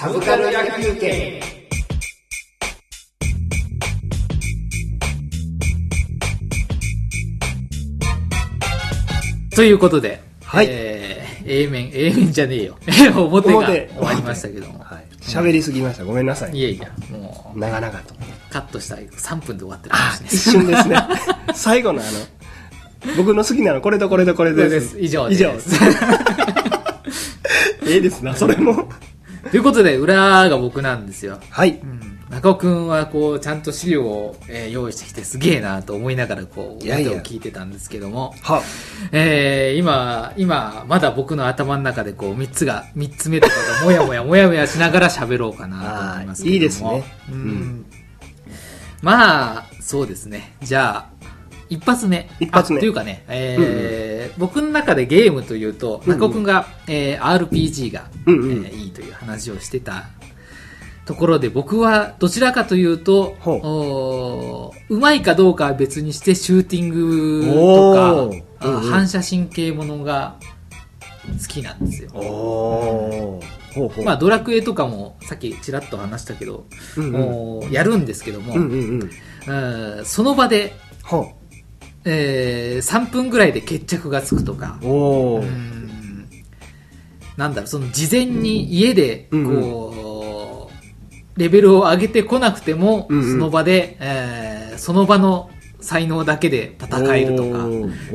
サブカル野球券ということで、はいえー、A 面、A 面じゃねえよ。表が表終わりましたけども。はい。喋りすぎました。ごめんなさい。いやいや、も長々と。う、カットしたら3分で終わってるかもしれない一瞬ですね。最後のあの、僕の好きなのこれとこれとこれで。す以上です以上。ええですな、それも。ということで、裏が僕なんですよ。はい。うん中尾くんはこう、ちゃんと資料を、えー用意してきてすげえなと思いながらこう、いやいや表を聞いてたんですけども、は、えー、今、今、まだ僕の頭の中でこう、三つが、三つ目とかがもやもやもやもやしながら喋ろうかなと思いますけども。いいですねううんん。まあ、そうですね。じゃあ、一発目。一発目あというかね、えー僕の中でゲームというと、うんうん中尾くんが、えー RPG が、うんうんえーいいという話をしてたところで、僕はどちらかというと、ほうおーうまいかどうかは別にして、シューティングとか、あうんうん反射神経ものが好きなんですよ。おー。ほうほう。まあ、ドラクエとかも、さっきちらっと話したけど、うんうんもうやるんですけども、うんうんうん。うんその場で、ほえー3分ぐらいで決着がつくとか、う。おなんだろう、その事前に家で、うんうんこう、レベルを上げてこなくても、うんうんその場で、えーその場の才能だけで戦えるとか、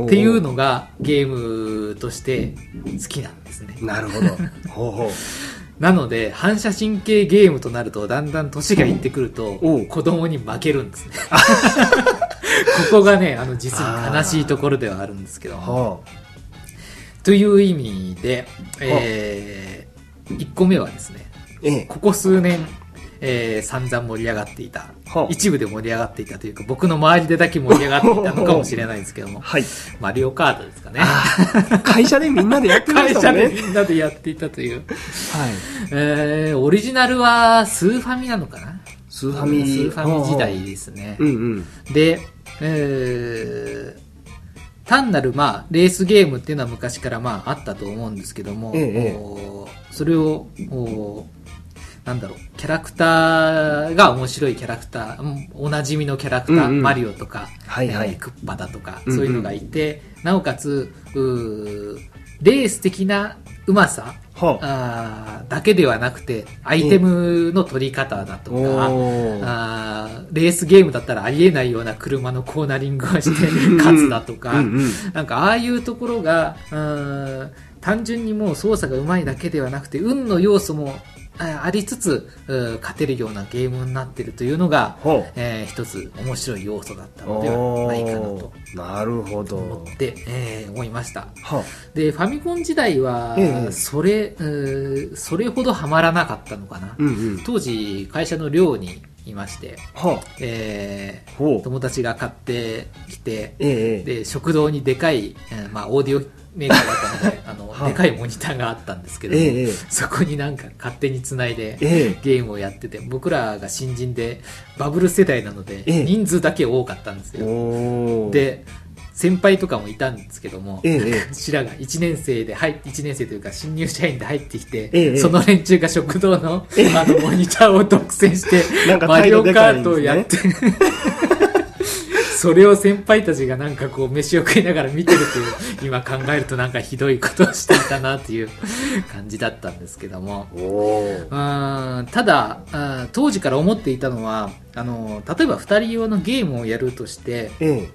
っていうのがゲームとして好きなんですね。なるほど。ほうほう。なので、反射神経ゲームとなると、だんだん年がいってくると子供に負けるんですね。ここがね、あの、実に悲しいところではあるんですけども。はという意味で、えー、1個目はですね、ええ。ここ数年、えー、散々盛り上がっていたは、一部で盛り上がっていたというか、僕の周りでだけ盛り上がっていたのかもしれないですけども、はい。マリオカートですかね。会社でみんなでやってま会したね。社でみんなでやっていたという。はい。えー、オリジナルはスーファミなのかな？スーファミ。スーファミ時代ですね。うんうん。で、えー単なる、まあ、レースゲームっていうのは昔から、まあ、あったと思うんですけども、ええそれを、おなんだろう、キャラクターが面白いキャラクター、うんおなじみのキャラクター、うんうん。マリオとか、はいはい。えークッパだとか、うんうん。そういうのがいて、なおかつ、レース的なうまさ、はあーだけではなくて、アイテムの取り方だとか、おー。あーレースゲームだったらありえないような車のコーナリングをして勝つだとか、うんうん。なんかああいうところが、単純にもう操作が上手いだけではなくて、運の要素もあありつつ、勝てるようなゲームになってるというのが。えー一つ面白い要素だったのではないかなとなるほど思。って、えー思いました。はで、ファミコン時代はええ、それ、それほどハマらなかったのかな。うんうん。当時、会社の寮にいまして、はえー。友達が買ってきて、ええ。で、食堂にでかい、えーまあ、オーディオメーカーだったので、あの、はい。でかいモニターがあったんですけど、ええええ。そこになんか勝手につないで、ええ。ゲームをやってて、僕らが新人で、バブル世代なので、ええ。人数だけ多かったんですよ。で、先輩とかもいたんですけども、ええが1年生で入って、1年生というか新入社員で入ってきて、ええその連中が食堂の、あの、モニターを独占して、マリオカートをやって、それを先輩たちがなんかこう飯を食いながら見てるという、今考えるとなんかひどいことをしていたなという感じだったんですけども、うー。んただ、当時から思っていたのは、あの、例えば二人用のゲームをやるとして、ええ。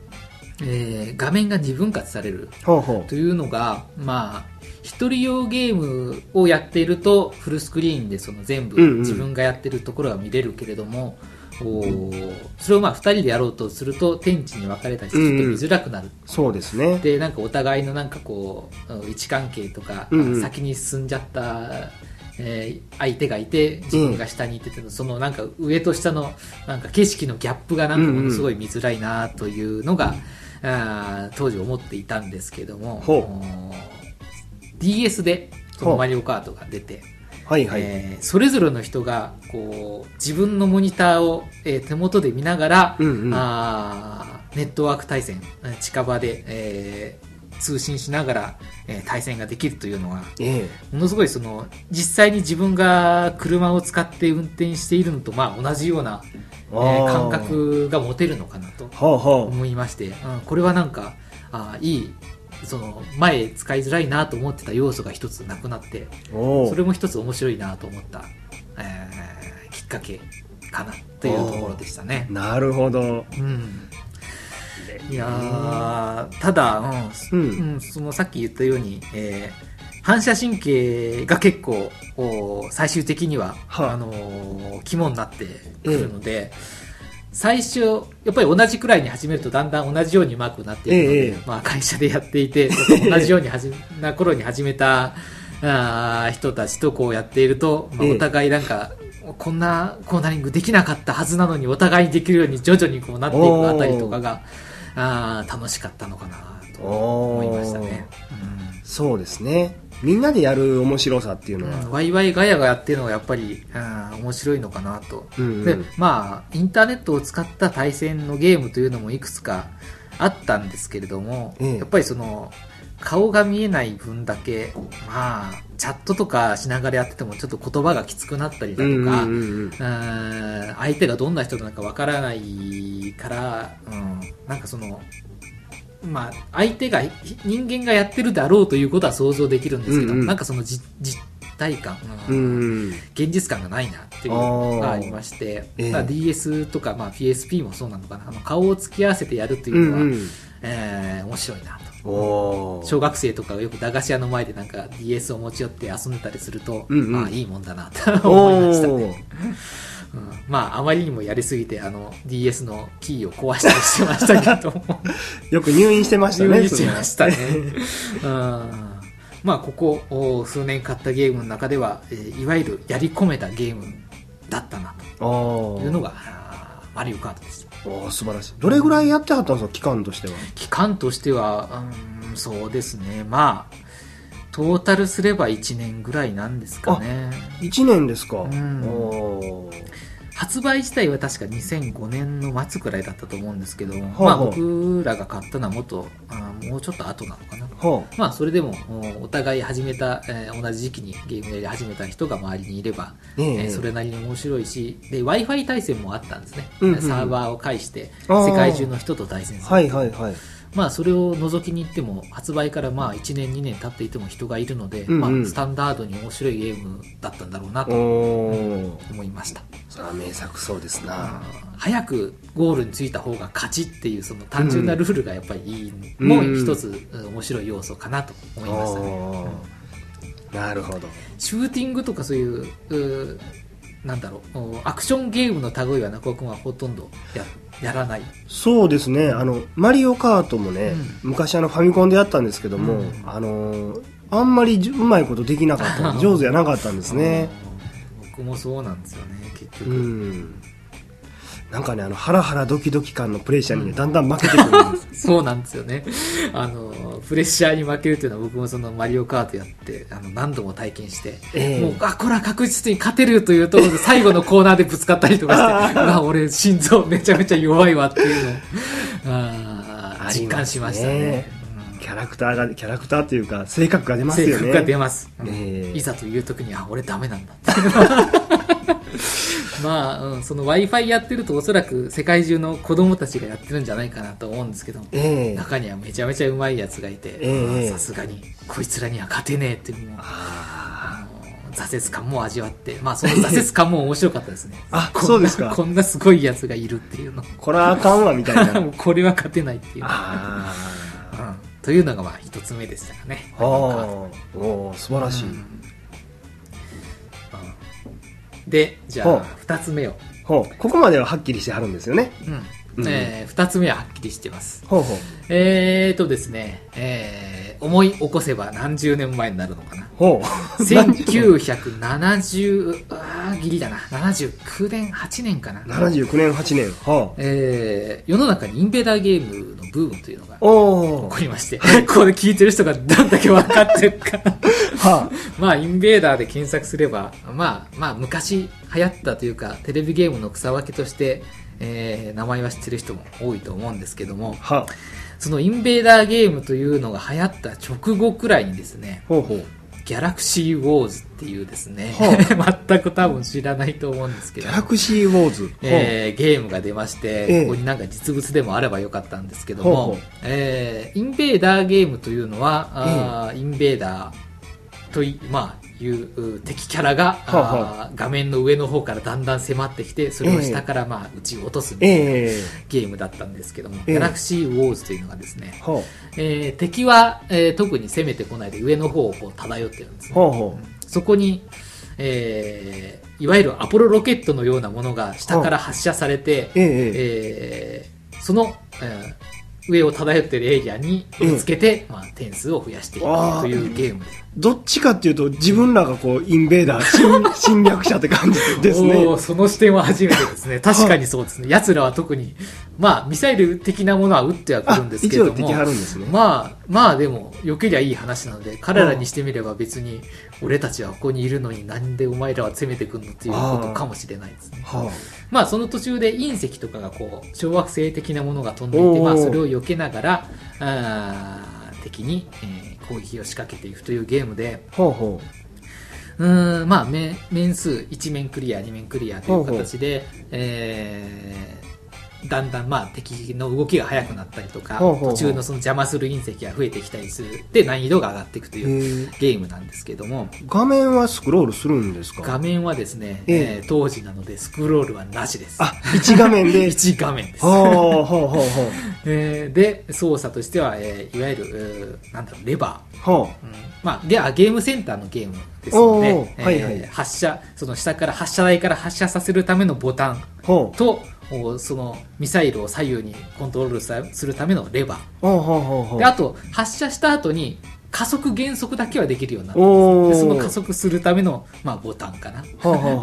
えー画面が二分割されるというのが、まあ、一人用ゲームをやっていると、フルスクリーンでその全部うんうん。自分がやってるところは見れるけれども、おーそれをまあ二人でやろうとすると天地に分かれたりしてちょっと見づらくなる。う。そうですね。で、なんかお互いのなんかこう、位置関係とか、うんうん先に進んじゃった、えー相手がいて、自分が下にいてて、そのなんか上と下のなんか景色のギャップがなんかものすごい見づらいなというのが、あー当時思っていたんですけども、DS でマリオカートが出て、はいはい。えーそれぞれの人がこう自分のモニターを、えー手元で見ながら、うんうん。あーネットワーク対戦えー近場で、えー通信しながら、えー対戦ができるというのは、えものすごいその、実際に自分が車を使って運転しているのと、まあ同じような、えーあー。感覚が持てるのかなと思いまして、うん、これはなんか、あーいい、その、前使いづらいなと思ってた要素が一つなくなって、それも一つ面白いなと思った、えーきっかけかなというところでしたね。なるほど。うん。いやーただ、ううんん、うんそのさっき言ったように、えー反射神経が結構、お最終的には、はいあのー肝になってくるので、最初、やっぱり同じくらいに始めるとだんだん同じようにうまくなっていくので、ええ。まあ会社でやっていて、同じようには じな頃に始めたあー人たちとこうやっていると、まあ、ええ。お互いなんか、こんなコーナリングできなかったはずなのにお互いにできるように徐々にこうなっていくあたりとかが、あー楽しかったのかなと思いましたね。そうですね。みんなでやる面白さっていうのうんは。ワイワイガヤがやってるのがやっぱり、うん面白いのかなと。うんうんで、まあ、インターネットを使った対戦のゲームというのもいくつかあったんですけれども、ええやっぱりその、顔が見えない分だけ、まあ、チャットとかしながらやっててもちょっと言葉がきつくなったりだとか、うん相手がどんな人なのかわからないから、うん、なんかその、まあ、相手が、ひ人間がやってるだろうということは想像できるんですけど、うんうんなんかその実実体感、ううんん。現実感がないなっていうのがありまして、ええまあ DS とか、まあ、PSP もそうなのかな、あの顔を突き合わせてやるというのは、うんうん。えー面白いなと。小学生とかがよく駄菓子屋の前でなんか DS を持ち寄って遊んでたりすると、うんうんああ、いいもんだなと思いましたね。うんまあ、あまりにもやりすぎて、あの、DS のキーを壊したりしてましたけども、よく入院してましたね。入院しましたね。うんまあ、ここお数年買ったゲームの中では、えーいわゆるやり込めたゲームだったなおというのが、マリオカートでした。おー素晴らしい。どれぐらいやってはったんですか、期間としては？期間としては、うん、そうですね。まあ、トータルすれば1年ぐらいなんですかね。1年ですか。んおー発売自体は確か2005年の末くらいだったと思うんですけど、あまあはあ僕らが買ったのはもっと、あーもうちょっと後なのかな。はまあそれでもおお互い始めた、えー同じ時期にゲームやり始めた人が周りにいれば、えええーそれなりに面白いし、で、Wi-Fi 対戦もあったんですね。うんうんうんサーバーを介して世界中の人と対戦すあ。る。はいはいはい。まあそれを覗きに行っても発売からまあ1年2年経っていても人がいるので、うんうんまあスタンダードに面白いゲームだったんだろうなと思いました。それは名作そうですな。早くゴールに着いた方が勝ちっていうその単純なルールがやっぱりいいうんもう一つうん面白い要素かなと思いましたね。おーなるほど。シューティングとかそういう、なんだろう、おアクションゲームの類は中尾君はほとんどややらない。そうですね。あの、マリオカートもね、昔あのファミコンでやったんですけども、うんあのーあんまりうまいことできなかった 上手じゃなかったんですね。うん。僕もそうなんですよね、結う局。ん。なんかね、あの、ハラハラドキドキ感のプレッシャーにね、だんだん負けてくるんです。そうなんですよね。あの、プレッシャーに負けるというのは僕もそのマリオカートやって、あの、何度も体験して、ええもう、あ、これは確実に勝てるというところで 最後のコーナーでぶつかったりとかして、うわ、俺心臓めちゃめちゃ弱いわっていうのを、あーあ実感しましたね。うんキャラクターが、キャラクターっていうか、性格が出ますよね。性格が出ます、うん。ええいざという時にあ俺ダメなんだって。まあ、うん、その w i f i やってるとおそらく世界中の子供たちがやってるんじゃないかなと思うんですけどええ中にはめちゃめちゃうまいやつがいてええさすがにこいつらには勝てねえっていうの挫折感も味わってまあその挫折感も面白かったですね。あそうですか。こんなすごいやつがいるっていうの。ーこれはあかんわ、みたいな。これは勝てないっていうというのがまあ一つ目でしたかねあ。おおー素晴らしい。うんでじゃあ二つ目を、ほう。ここまでははっきりしてはるんですよね。うんえー二つ目ははっきりしてますほうほう。えーとですね、えー思い起こせば何十年前になるのかな。ほう。1970あーギリだな。79年8年かな。79年、8年。はえー世の中にインベーダーゲームのブームというのが起こ。りまして、これ聞いてる人がどんだけ分かってるかは まあ、インベーダーで検索すれば、まあ、まあ、昔流行ったというか、テレビゲームの草分けとして、えー名前は知ってる人も多いと思うんですけども、はそのインベーダーゲームというのが流行った直後くらいにですね、ほうほう。ギャラクシーウォーズっていうですね、は 全く多分知らないと思うんですけど。ギャ、ラクシーウォーズ。えーゲームが出まして、ええ。ここになんか実物でもあればよかったんですけどもえーインベーダーゲームというのは、あーインベーダーとい,、まあ、いうう敵キャラが、はあはあ。ー画面の上の方からだんだん迫ってきて、それを下からまあ撃ち落とすみたいなええ。ゲームだったんですけども、ええ。ギャラクシーウォーズというのがですね、ほう。えー敵は、えー特に攻めてこないで上の方をこう漂ってるんですね。ほうほそこに、えーいわゆるアポロロケットのようなものが下から発射されて、ええ。えーその、えー上を漂っているエイリアンにぶつけて、まあ、点数を増やしていくというゲームです。どっちかっていうと、自分らがこう、インベーダー、侵侵略者って感じですね。その視点は初めてですね。確かにそうですね。奴らは特に、まあ、ミサイル的なものは撃ってはくるんですけれども、ねまあ、まあでも、避けりゃいい話なので、彼らにしてみれば別に、俺たちはここにいるのになんでお前らは攻めてくんのっていうことかもしれないですね。はまあその途中で隕石とかがこう小惑星的なものが飛んでいて、まあ、それを避けながらあー敵に、えー攻撃を仕掛けていくというゲームであ、ほうほうーんまあ面面数1面クリア2面クリアという形で、えーだんだんまあ敵の動きが速くなったりとか途中のその邪魔する隕石が増えてきたりするで難易度が上がっていくとう。いうゲームなんですけども画面はスクロールするんですか？画面はですね、えええー当時なのでスクロールはなしですあ、1画面で？1画面ですはあ、ほうほうほう。えーで、操作としては、えーいわゆる、えーなんだろう、レバー。はうんまあ、では、ゲームセンターのゲームですので、はいはいえー発射、その下から発射台から発射させるためのボタンあ。ほう。と、おそのミサイルを左右にコントロールさするためのレバー。うで、あと、発射した後に加速減速だけはできるようになっておーでその加速するための、まあ、ボタンかな。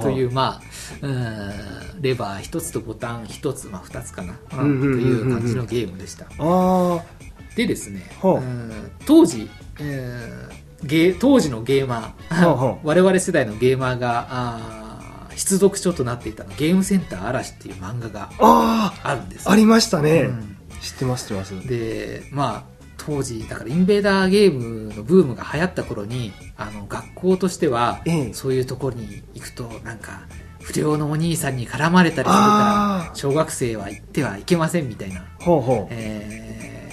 という、まあ、うレバー一つとボタン一つ、まあ、二つかな。うんという感じのゲームでした。あでですね、当時、えーゲー当時のゲーマー、我々世代のゲーマーがあー必読書となっていたのゲームセンター嵐っていう漫画があ。るんですあ、ありましたね。うん知ってます、知ってます。でまあ当時だからインベーダーゲームのブームが流行った頃にあの学校としては、ええそういうところに行くとなんか不良のお兄さんに絡まれたりするから小学生は行ってはいけませんみたいなほうほう。えー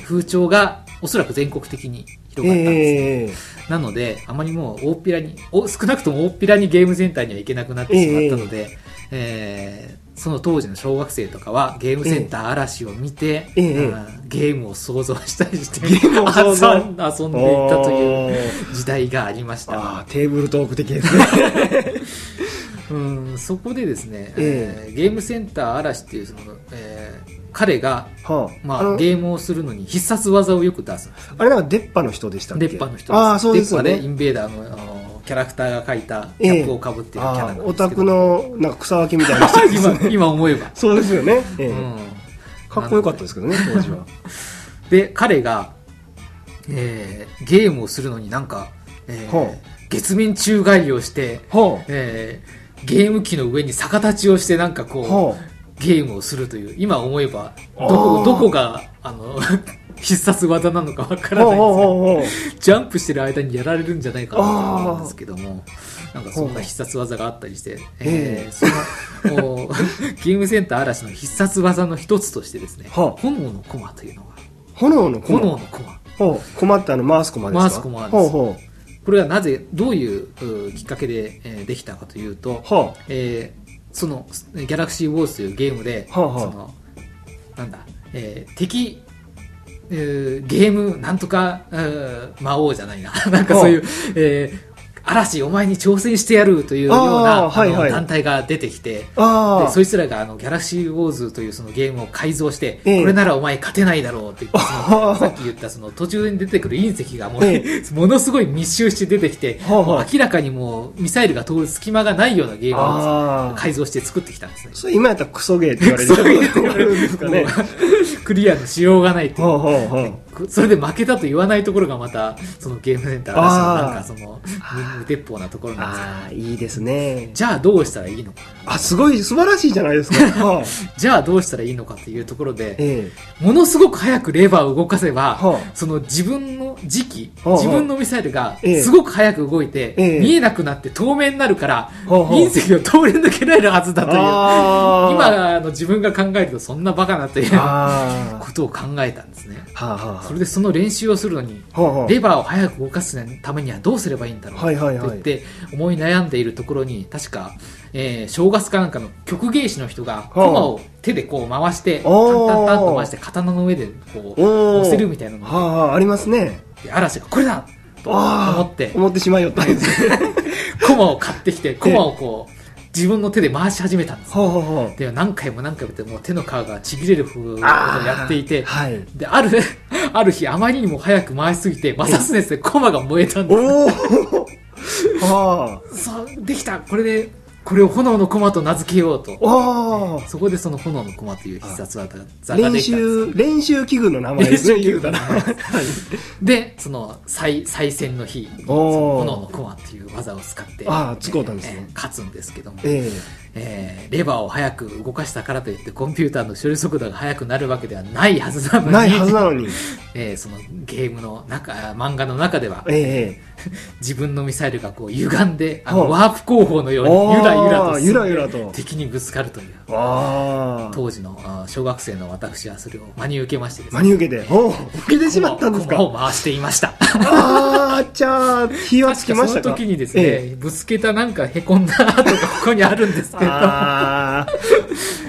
風潮がおそらく全国的に広がったんですね、ええなのであまりもう大っぴらにお少なくとも大っぴらにゲームセンターには行けなくなってしまったので、えーその当時の小学生とかはゲームセンター嵐を見て、えーゲームを想像したりしてゲームを想像。遊んでいったという時代がありましあた。あ、テーブルトーク的ですね。うんそこでですね、え。えーゲームセンター嵐っていうその、えー彼が、はあ。まあ、あの、ゲームをするのに必殺技をよく出す。んですあれなんか、出っ歯の人でしたっけ？出っ歯の人ああ、そうですよ出っ歯でイね。ンベーダーのあのキャラクターが描いたキャップをかぶってるキャラなんですけど、ああオタクの、なんか草分けみたいな人ですね。今今思えば、そうですよね。ええ。うん。かっこよかったですけどね、当時は。で彼が、えーゲームをするのになんか、えーほ月面宙返りをして、ほう。えーゲーム機の上に逆立ちをしてなんかこう、ほゲームをするという今思えばどあこーどこがあの 必殺技なのかわかう。らないんですけど。ジャンプしてる間にやられるんじゃないかなと思うんですけども、なんかそんな必殺技があったりして、ええーその、お ゲームセンター嵐の必殺技の一つとしてですね、はあ炎のコマというのが、炎の駒？炎のコマ。ほう。駒ってあの、回す駒ですか？回す駒ですほうほこれはなぜ、どういううきっかけで、えーできたかというと、う。はえーその、ギャラクシーウォーズというゲームで、はあはあその、なんだ、えー敵、えーゲームなんとか、えー魔王じゃないな。なんかそういう、えー嵐お前に挑戦してやるというような団体が出てきて。でそいつらがあのギャラクシーウォーズというそのゲームを改造して、ええこれならお前勝てないだろうってさっき言ったその途中に出てくる隕石がもう、え ものすごい密集して出てきて、明らかにもうミサイルが通る隙間がないようなゲームを。改造して作ってきたんですね。それ今やったらクソゲーって言われる。んですかね。クリアのしようがないっていうそれで負けたと言わないところがまたそのゲームセンター私のあー。なんかその無無鉄砲なところなんですけどああいいですね。じゃあどうしたらいいのかあすごい素晴らしいじゃないですか。はあ。じゃあどうしたらいいのかというところでえものすごく早くレバーを動かせば、はあ。その自分の時期、はあ自分のミサイルがええ。すごく早く動いて、ええ。見えなくなって透明になるから、はあはあ。隕石を通り抜けられるはずだという、今の自分が考えるとそんなバカなというあことを考えたんですね。あはあはあそれでその練習をするのに、レバーを早く動かすためにはどうすればいいんだろうとはいはいはい。言って思い悩んでいるところに、確か、えー正月かなんかの曲芸師の人が、コマを手でこう回して、タンタンタンと回して刀の上でこう、おー。乗せるみたいなのはありますね。で嵐がこれだと思って、思ってしまいよったんですね。コマを買ってきて、コマをこう、自分の手で回し始めたんです。はあはあはあで、何回も何回もやって、もう手の皮がちぎれるほどあーやっていて、はいで、ある、ある日あまりにも早く回しすぎて、摩擦熱でコマが燃えたんです。おおは そう、できたこれで、これを炎の駒と名付けようと。あわそこでその炎の駒という必殺技があ練。習練習器具の名前ですね言うたら。で、その、再、再戦の日炎の駒っていう技を使って、あー使うたんですね。えー勝つんですけども、ええーレバーを早く動かしたからといって、コンピューターの処理速度が速くなるわけではないはずなのに、えないはずなのに。えーそのゲームの中、漫画の中では、え自分のミサイルがこう歪んで、あの、はワープ工法のようにゆらゆらとゆらゆらと。敵にぶつかるという。当時の小学生の私はそれを真に受けましてです真に受けて。おお受けてしまったんですか？駒を回していました。ああじゃあ火はつき確かそましたか？の時にですね、えぶつけたなんかへこんだ跡がここにあるんですけど、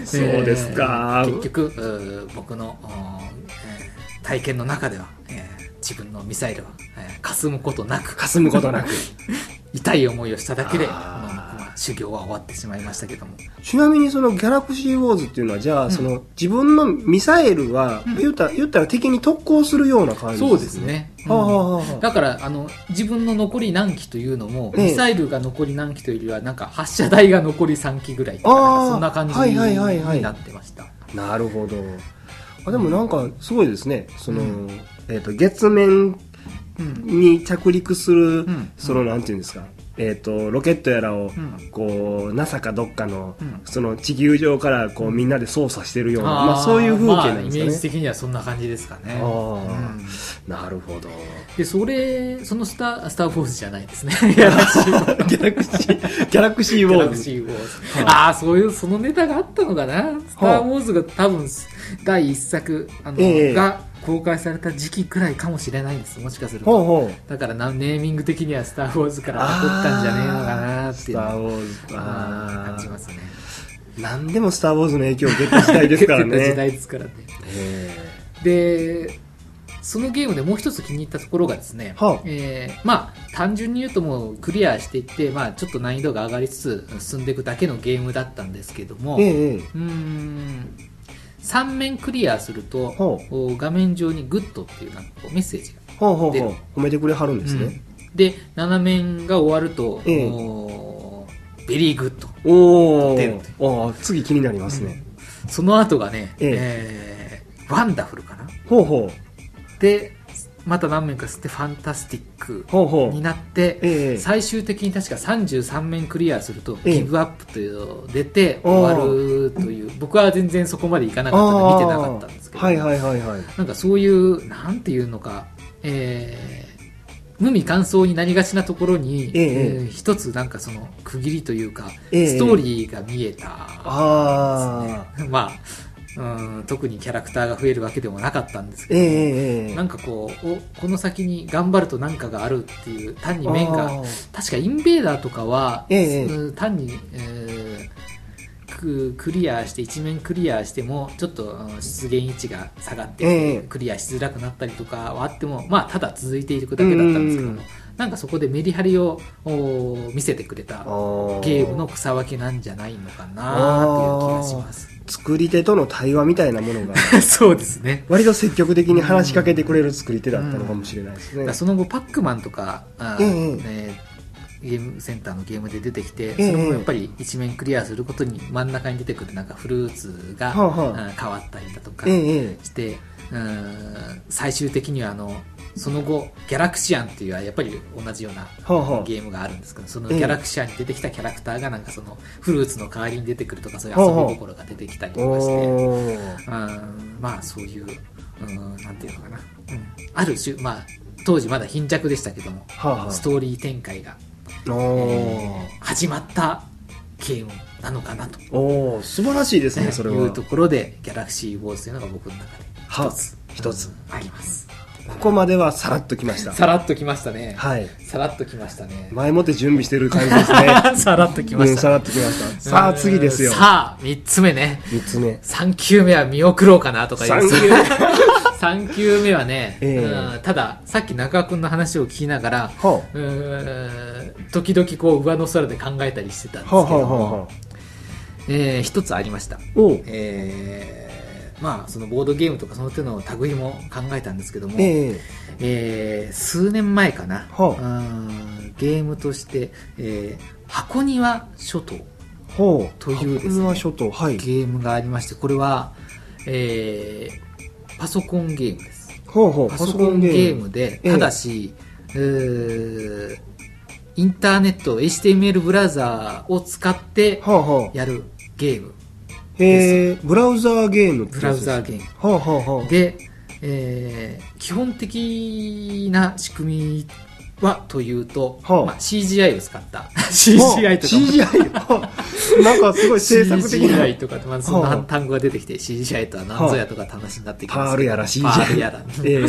そうですか、えー結局、僕の、えー体験の中では、えー自分のミサイルは、えー霞むことなく、霞むことなく。痛い思いをしただけで、修行は終わってしまいましたけども。ちなみにそのギャラクシーウォーズっていうのはじゃあ、その自分のミサイルは、言ったら言ったら敵に特攻するような感じそうですね。うんはあはだから、あの、自分の残り何機というのも、ええ。ミサイルが残り何機というよりは、なんか発射台が残り3機ぐらいそんな感じになってました。あなるほど。あでもなんかすごいですね。その、えっ、と月面うん。に着陸する、ん。そのなんていうんですかえっ、とロケットやらを、ん。こう NASA かどっかの、うん。その地球上からこうみんなで操作してるような、まあ、そういう風景なんですかね、まあイメージ的にはそんな感じですかね。なるほど。で、それ、そのスター、スター・ウォーズじゃないですね。ギャラクシー。ギャラクシー。ギャラクシーウギャラォーズクシー・ウォーズ。ああ、そういう、そのネタがあったのかな。スター・ウォーズが多分、第一作、あの、ええ。が公開された時期くらいかもしれないんです。もしかすると。ほうほうだからな、ネーミング的にはスター・ウォーズからパクったんじゃねえのかなってスいうター・ウォーズうんあ感じますね。ー何でもスター・ウォーズの影響を受けた時代ですから受けた時ね代ですからね。えで、そのゲームでもう一つ気に入ったところがですね、はあえーまあ、単純に言うともうクリアしていって、まあ、ちょっと難易度が上がりつつ進んでいくだけのゲームだったんですけども、ー、ええええうーん、3面クリアすると画面上にグッドっていうなんかこうメッセージが。ほうほうでほう。褒めてくれはるんですね、で、7面が終わると、ええ。ベリーグッド。おお次気になりますね、その後がね、ええ。ーワンダフルかな。ほうほで、また何面か吸ってファンタスティックになって、ええ。最終的に確か33面クリアすると、ええ。ギブアップというのが出て終わるという、僕は全然そこまでいかなかった。ので見てなかったんですけど、はいはいはいはい。なんかそういう、なんていうのか、えー無味乾燥になりがちなところに、ええ。えー一つなんかその区切りというか、ええ。ストーリーが見えた、ああ まあ、うん、特にキャラクターが増えるわけでもなかったんですけど、ええええ。なんかこうおこの先に頑張ると何かがあるっていう単に面が確かインベーダーとかは、ええうん単に、えーククリアして一面クリアしてもちょっとうん出現位置が下がって、ええ。クリアしづらくなったりとかはあってもまあただ続いていくだけだったんですけどもうん。なんかそこでメリハリをお見せてくれたゲームの草分けなんじゃないのかなっていう気がします作り手との対話みたいなものが そうですね。割と積極的に話しかけてくれる作り手だったのかもしれないですね。だからその後パックマンとか、あええ。ねゲームセンターのゲームで出てきて、ええ。それもやっぱり一面クリアすることに真ん中に出てくるなんかフルーツが、はあはあ。あ変わったりだとかえええ。して、うん最終的にはあのその後ギャラクシアンっていうやっぱり同じようなゲームがあるんですけどそのええギャラクシアンに出てきたキャラクターがなんかそのフルーツの代わりに出てくるとかそういう遊び心が出てきたりとかして、まあそういう、うん、なんていうのかな、うん、ある種、まあ、当時まだ貧弱でしたけども、ストーリー展開が、おえー始まったゲームなのかなと、ーおー素晴らしいですねそれは。いうところでギャラクシーウォーズというのが僕の中では一つ。一つ。うんありますここまではさらっときました。さらっときましたね、はい。さらっときましたね。前もって準備してる感じですね。さらっときまうん、した、さらっときました。さあ次ですよ。うんさあ3つ目ね。三つ目。3球目は見送ろうかなとか言う三球3 球目はね、ええ。うんたださっき中川君の話を聞きながら時々こう上の空で考えたりしてたんですあけども、はあはあはあえー一つありました、えーまあそのボードゲームとかその手の類も考えたんですけども、ええ。えー数年前かな、はう。んゲームとして、えー箱庭諸島というですねはい。ゲームがありましてこれは、えーパソコンゲームです。ほうほうパソコンゲームで、ええ。ただし、えーインターネット HTML ブラウザーを使ってやるゲームへえブラウザーゲームブラウザーゲーム。はあはあはあ。で、えー基本的な仕組みはというと、はあ。まあ、CGI を使った。CGI とか。も CGI はあなんかすごい制作的な。CGI とかまずそんはあ。な単語が出てきて CGI とは何ぞやとかって話になってきますけどパールやら CGI パールやら。ええ。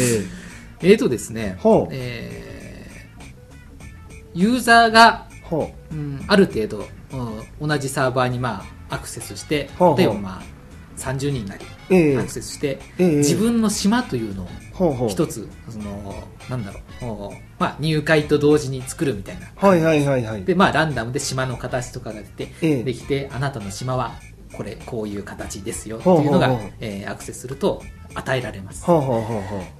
えーとですね、はあ。えーユーザーが、はうん、ある程度、うん同じサーバーに、まあ、アクセスして例えば、まあ、30人なりアクセスして、ええ。自分の島というのをほうほう。一つそのなんだろうおまあ、入会と同時に作るみたいなはいはいはいはい。で、まあ、ランダムで島の形とかが出て、ええ。できてあなたの島はこれこういう形ですよっていうのが、ほうほうほうえーアクセスすると与えられます。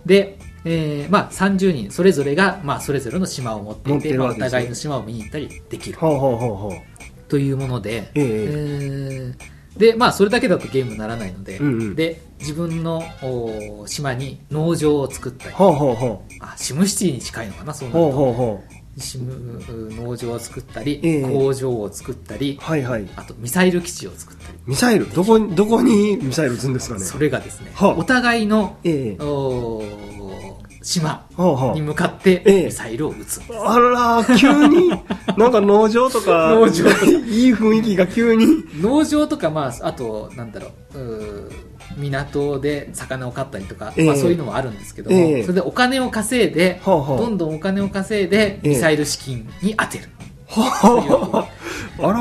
で、えーまあ、30人それぞれが、まあ、それぞれの島を持って持いててるわけですね。互いの島を見に行ったりできる。あはあはあはあはあというもので、ええ。ーでまあ、それだけだとゲームにならないので,、うんうん。で自分のお島に農場を作ったりはあはあはあシムシティに近いのかなそうあなるとはあはあはシム農場を作ったり、ええ。工場を作ったりあはいはい。あとミサイル基地を作ったり。ミサイル？どこにどこにミサイル撃つんですかね？それがですね、はあ。お互いの、ええ。お島に向かってええ。ミサイルを撃つ、ああら急に？なんか農場とか農場いい雰囲気が急に。農場とか、まあ、あとなんだろう。うー港で魚を飼ったりとか、ええ。まあ、そういうのもあるんですけども、ええ。それでお金を稼いで、はあはあどんどんお金を稼いでええ。ミサイル資金に当てる、はああ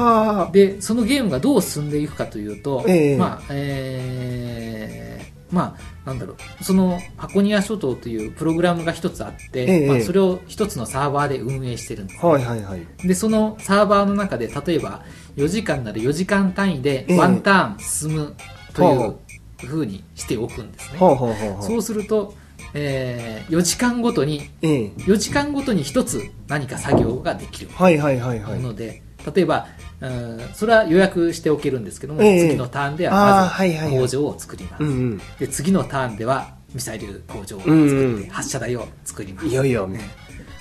ら。でそのゲームがどう進んでいくかというと、ええ。まあえーまあなんだろうその箱庭諸島というプログラムが一つあって、ええまあ、それを一つのサーバーで運営してるんですはいはいはい。でそのサーバーの中で例えば4時間なら4時間単位でええ。ワンターン進むといはうふうにしておくんですね、はあはあはあはあそうすると、え4時間ごとにええ。4時間ごとに一つ何か作業ができるはいはいはいはい。ので、例えば、うんそれは予約しておけるんですけども、ええ。次のターンであーはまはいはいはい。ず工場を作ります、うんうん。で次のターンではミサイル工場を作って、うんうん。発射台を作ります。いよいよ。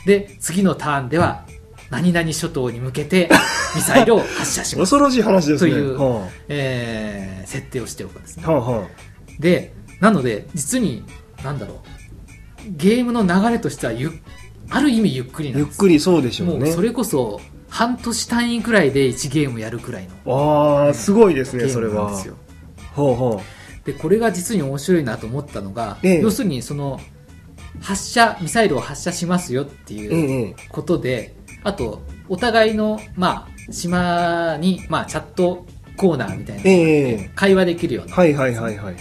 で次のターンでは何々諸島に向けて ミサイルを発射します、恐ろしい話ですね。というはえー設定をしておくんですね。あはあはでなので実になんだろう。ゲームの流れとしてはゆっある意味ゆっくりあなんです。ゆっくりそうでしょうね。もうそれこそ半年単位くらいで1ゲームやるくらいのああすごいですねそれは。ほうほでこれが実に面白いなと思ったのが、ええ。要するにその発射ミサイルを発射しますよってういうええことで、あとお互いの、まあ、島に、まあ、チャットコーナーみたいなええ会話できるような、はいはいはいはい。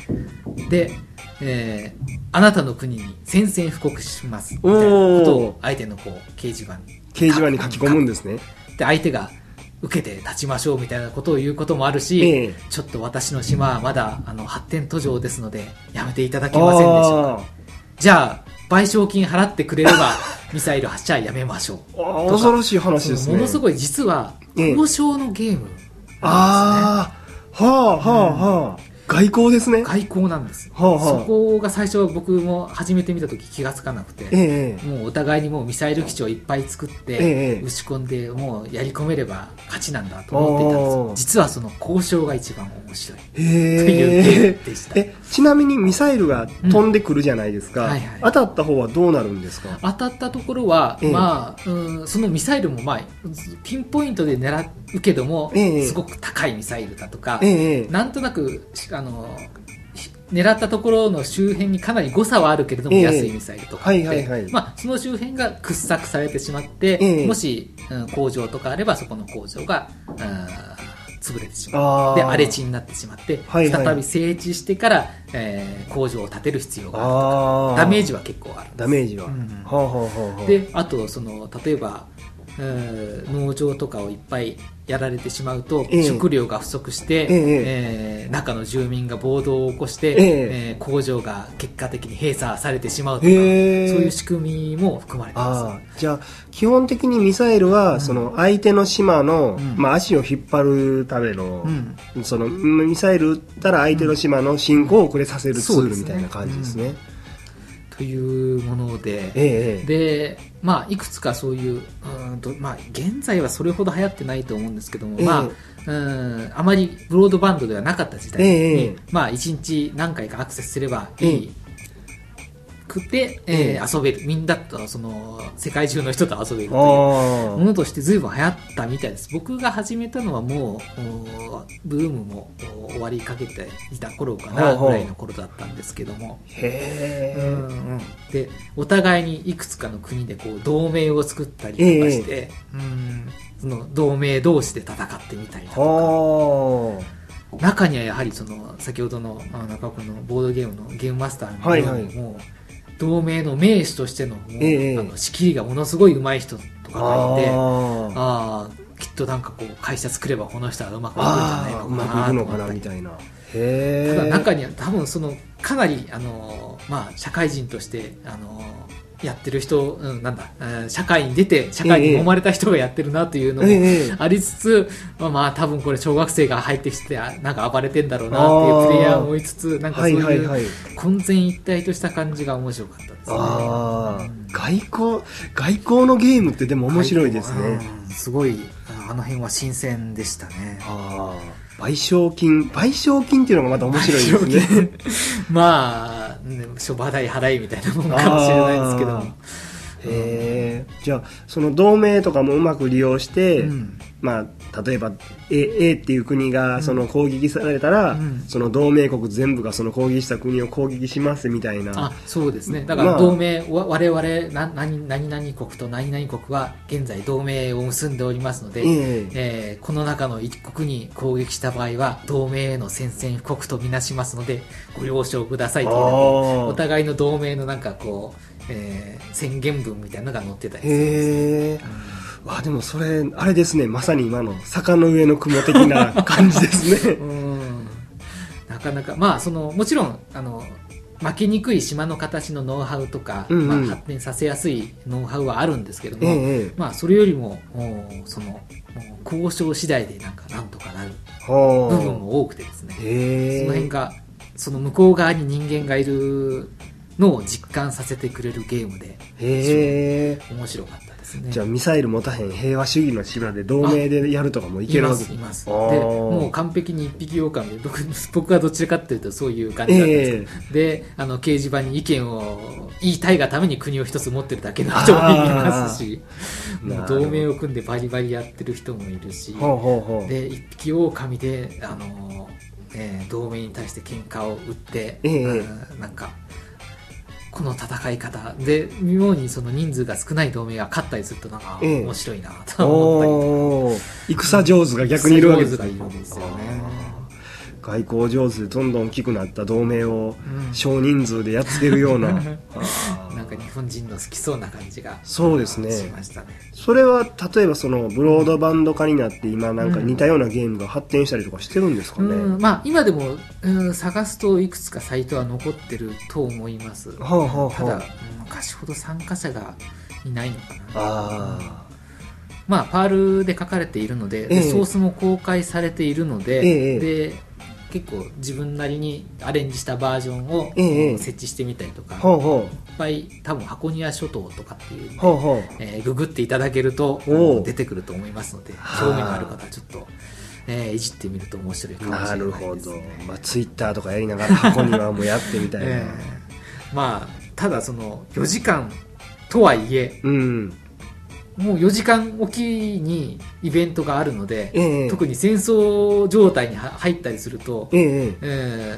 で、えーあなたの国に宣戦布告しますみたいなことを相手のこう掲示板に掲示板に書き込むんですねで相手が受けて立ちましょうみたいなことを言うこともあるし、ええ。ちょっと私の島はまだあの発展途上ですのでやめていただけませんでしょうか。あじゃあ賠償金払ってくれれば ミサイル発射やめましょう。恐ろしい話ですね。ものすごい実はええ。交渉のゲームなんですね、ああはあはあはあ外交ですね。外交なんです、はあはあ。そこが最初は僕も初めて見た時気がつかなくて、ええもうお互いにもうミサイル基地をいっぱい作って、ええ打ち込んでもうやり込めれば勝ちなんだと思っていたんです実はその交渉が一番面白い。へというゲーえムでした。え、ちなみにミサイルが飛んでくるじゃないですか。うんはいはい。当たった方はどうなるんですか？当たったところは、ええ。まあ、うん、そのミサイルも、まあ、ピンポイントで狙うけども、ええ。すごく高いミサイルだとか、ええ。なんとなくあのひ狙ったところの周辺にかなり誤差はあるけれども、ええ。安いミサイルとかって、はいはいはい。まあ、その周辺が掘削されてしまって、ええ。もし、うん工場とかあればそこの工場が、うん潰れてしまうで荒れ地になってしまって、はいはい再び整地してから、えー工場を建てる必要があるああ。ダメージは結構あるダメージは。うんはあはあはあはあ。であとその例えば、えー農場とかをいっぱいやられてしまうと、ええ。食料が不足して、ええ。えー中の住民が暴動を起こして、ええ。えー工場が結果的に閉鎖されてしまうとかそういう仕組みも含まれてます。じゃあ基本的にミサイルは、その相手の島の、ん。まあ、足を引っ張るための、うん。そのミサイル撃ったら相手の島の進行を遅れさせるツールみたいな感じですね。というもので、ええで、まあ、いくつかそういう、うーんとまあ、現在はそれほど流行ってないと思うんですけども、ええ。まあ、うんあまりブロードバンドではなかった時代に、ええまあ、1日何回かアクセスすればいい、くて、えええー遊べる。みんなとその世界中の人と遊べるというあものとして随分流行ったみたいです。僕が始めたのはもうおブームもお終わりかけていた頃かなぐらいの頃だったんですけども。あへえ、うんうん。でお互いにいくつかの国でこう同盟を作ったりとかして、うん。その同盟同士で戦ってみたりだとか。は中にはやはりその先ほどの中岡君のボードゲームのゲームマスターのはいはいようにもう同盟の名手としてのええ。あの仕切りがものすごい上手い人とあかがいてあああきっとなんかこう会社作ればこの人はうまくいくんじゃないのあーうまくいかなくのかなみたいなへえただ中には多分そのかなりあの、まあ、社会人としてあのやってる人、うん、なんだえー社会に出て社会に揉まれた人がやってるなというのもええありつつ、まあ、まあ多分これ小学生が入ってきてあなんか暴れてんだろうなっていうプレイヤーも思いつつなんかそうはいう混然一体とした感じが面白かったですね。外交外交のゲームってでも面白いですね、うんすごいああの辺は新鮮でしたね。ああ賠償金賠償金っていうのがまた面白いですね。まあ、ね、諸話題払いみたいなもんかもしれないですけども。へえじゃあその同盟とかもうまく利用して、うんまあ、例えば A, A っていう国がその攻撃されたら、うん。その同盟国全部がその攻撃した国を攻撃しますみたいな。あそうですね。だかまあ。ら同盟、わ我々な何何々国と何々国は現在同盟を結んでおりますので、ええ。えーこの中の一国に攻撃した場合は同盟への宣戦布告とみなしますのでご了承くださいというあー。お互いの同盟のなんかこう、えー宣言文みたいなのが載ってたりするんですへえわでもそれあれですね。まさに今の坂の上の雲的な感じですね。うん。なかなか。まあそのもちろんあの負けにくい島の形のノウハウとか、うんうん。まあ、発展させやすいノウハウはあるんですけども、ええまあ、それよりもその交渉次第でなんかなんとかなるは部分も多くてですね。へえ。その辺がその向こう側に人間がいるのを実感させてくれるゲームでへえ。面白かったですね。じゃあミサイル持たへん平和主義の島で同盟でやるとかもいけるわけ。すいます。でもう完璧に一匹狼で僕僕はどちらかっていうとそういう感じだったんですけど、であの掲示板に意見を言いたいがために国を一つ持ってるだけの人もいますし。もう同盟を組んでバリバリやってる人もいるし。ほうほうほう。で一匹狼であの、えー同盟に対して喧嘩を打って、ええ。うんなんかこの戦い方で妙にその人数が少ない同盟が勝ったりするとなんかええ。面白いなと思ったり。おー。戦上手が逆にいるわけですよね。外交上手でどんどん大きくなった同盟をうん少人数でやっつけるような。あ ーなんか日本人の好きそうな感じがそうですね。しましたね。それは例えばそのブロードバンド化になって今なんか似たようなゲームが発展したりとかしてるんですかね、うん。まあ今でも、うん、探すといくつかサイトは残ってると思います。はあはあはあ。ただうん昔ほど参加者がいないのかな。あまあパールで書かれているので、でええ。ソースも公開されているので、ええ。で結構自分なりにアレンジしたバージョンをええ設置してみたりとか、ほうほいっぱい多分箱庭諸島とかっていうう。ほうほう。えーググっていただけると出てくると思いますのではあ興味のある方はちょっと、えーいじってみると面白いかもしれなないるです、ね、ほど。まあ、ツイッターとかやりながら箱庭もやってみたいな。えーまあただその4時間とはいえうん。もう4時間おきにイベントがあるので、ええ。特に戦争状態には入ったりすると、ええ。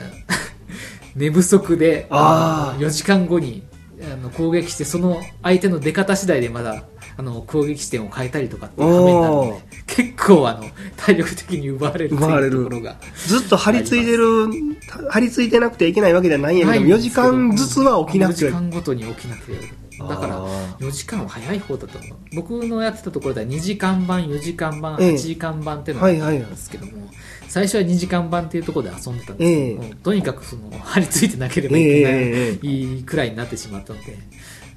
寝不足であー。4時間後にあの攻撃してその相手の出方次第でまだあの攻撃地点を変えたりとかっていう場面になるのおで結構あの体力的に奪われると奪われる。ところがずっと張り付いてる、張り付いてなくてはいけないわけではないんやけど、4時間ずつは起きなく4て時間ごとに起きなくてだからあ4時間は早い方だと思う。僕のやってたところでは2時間版4時間版ええ。8時間版っていうのがあったんですけども、最初は2時間版っていうところで遊んでたんですけど、ええ。もうとにかくその張り付いてなければいけない、ええいいくらいになってしまったので、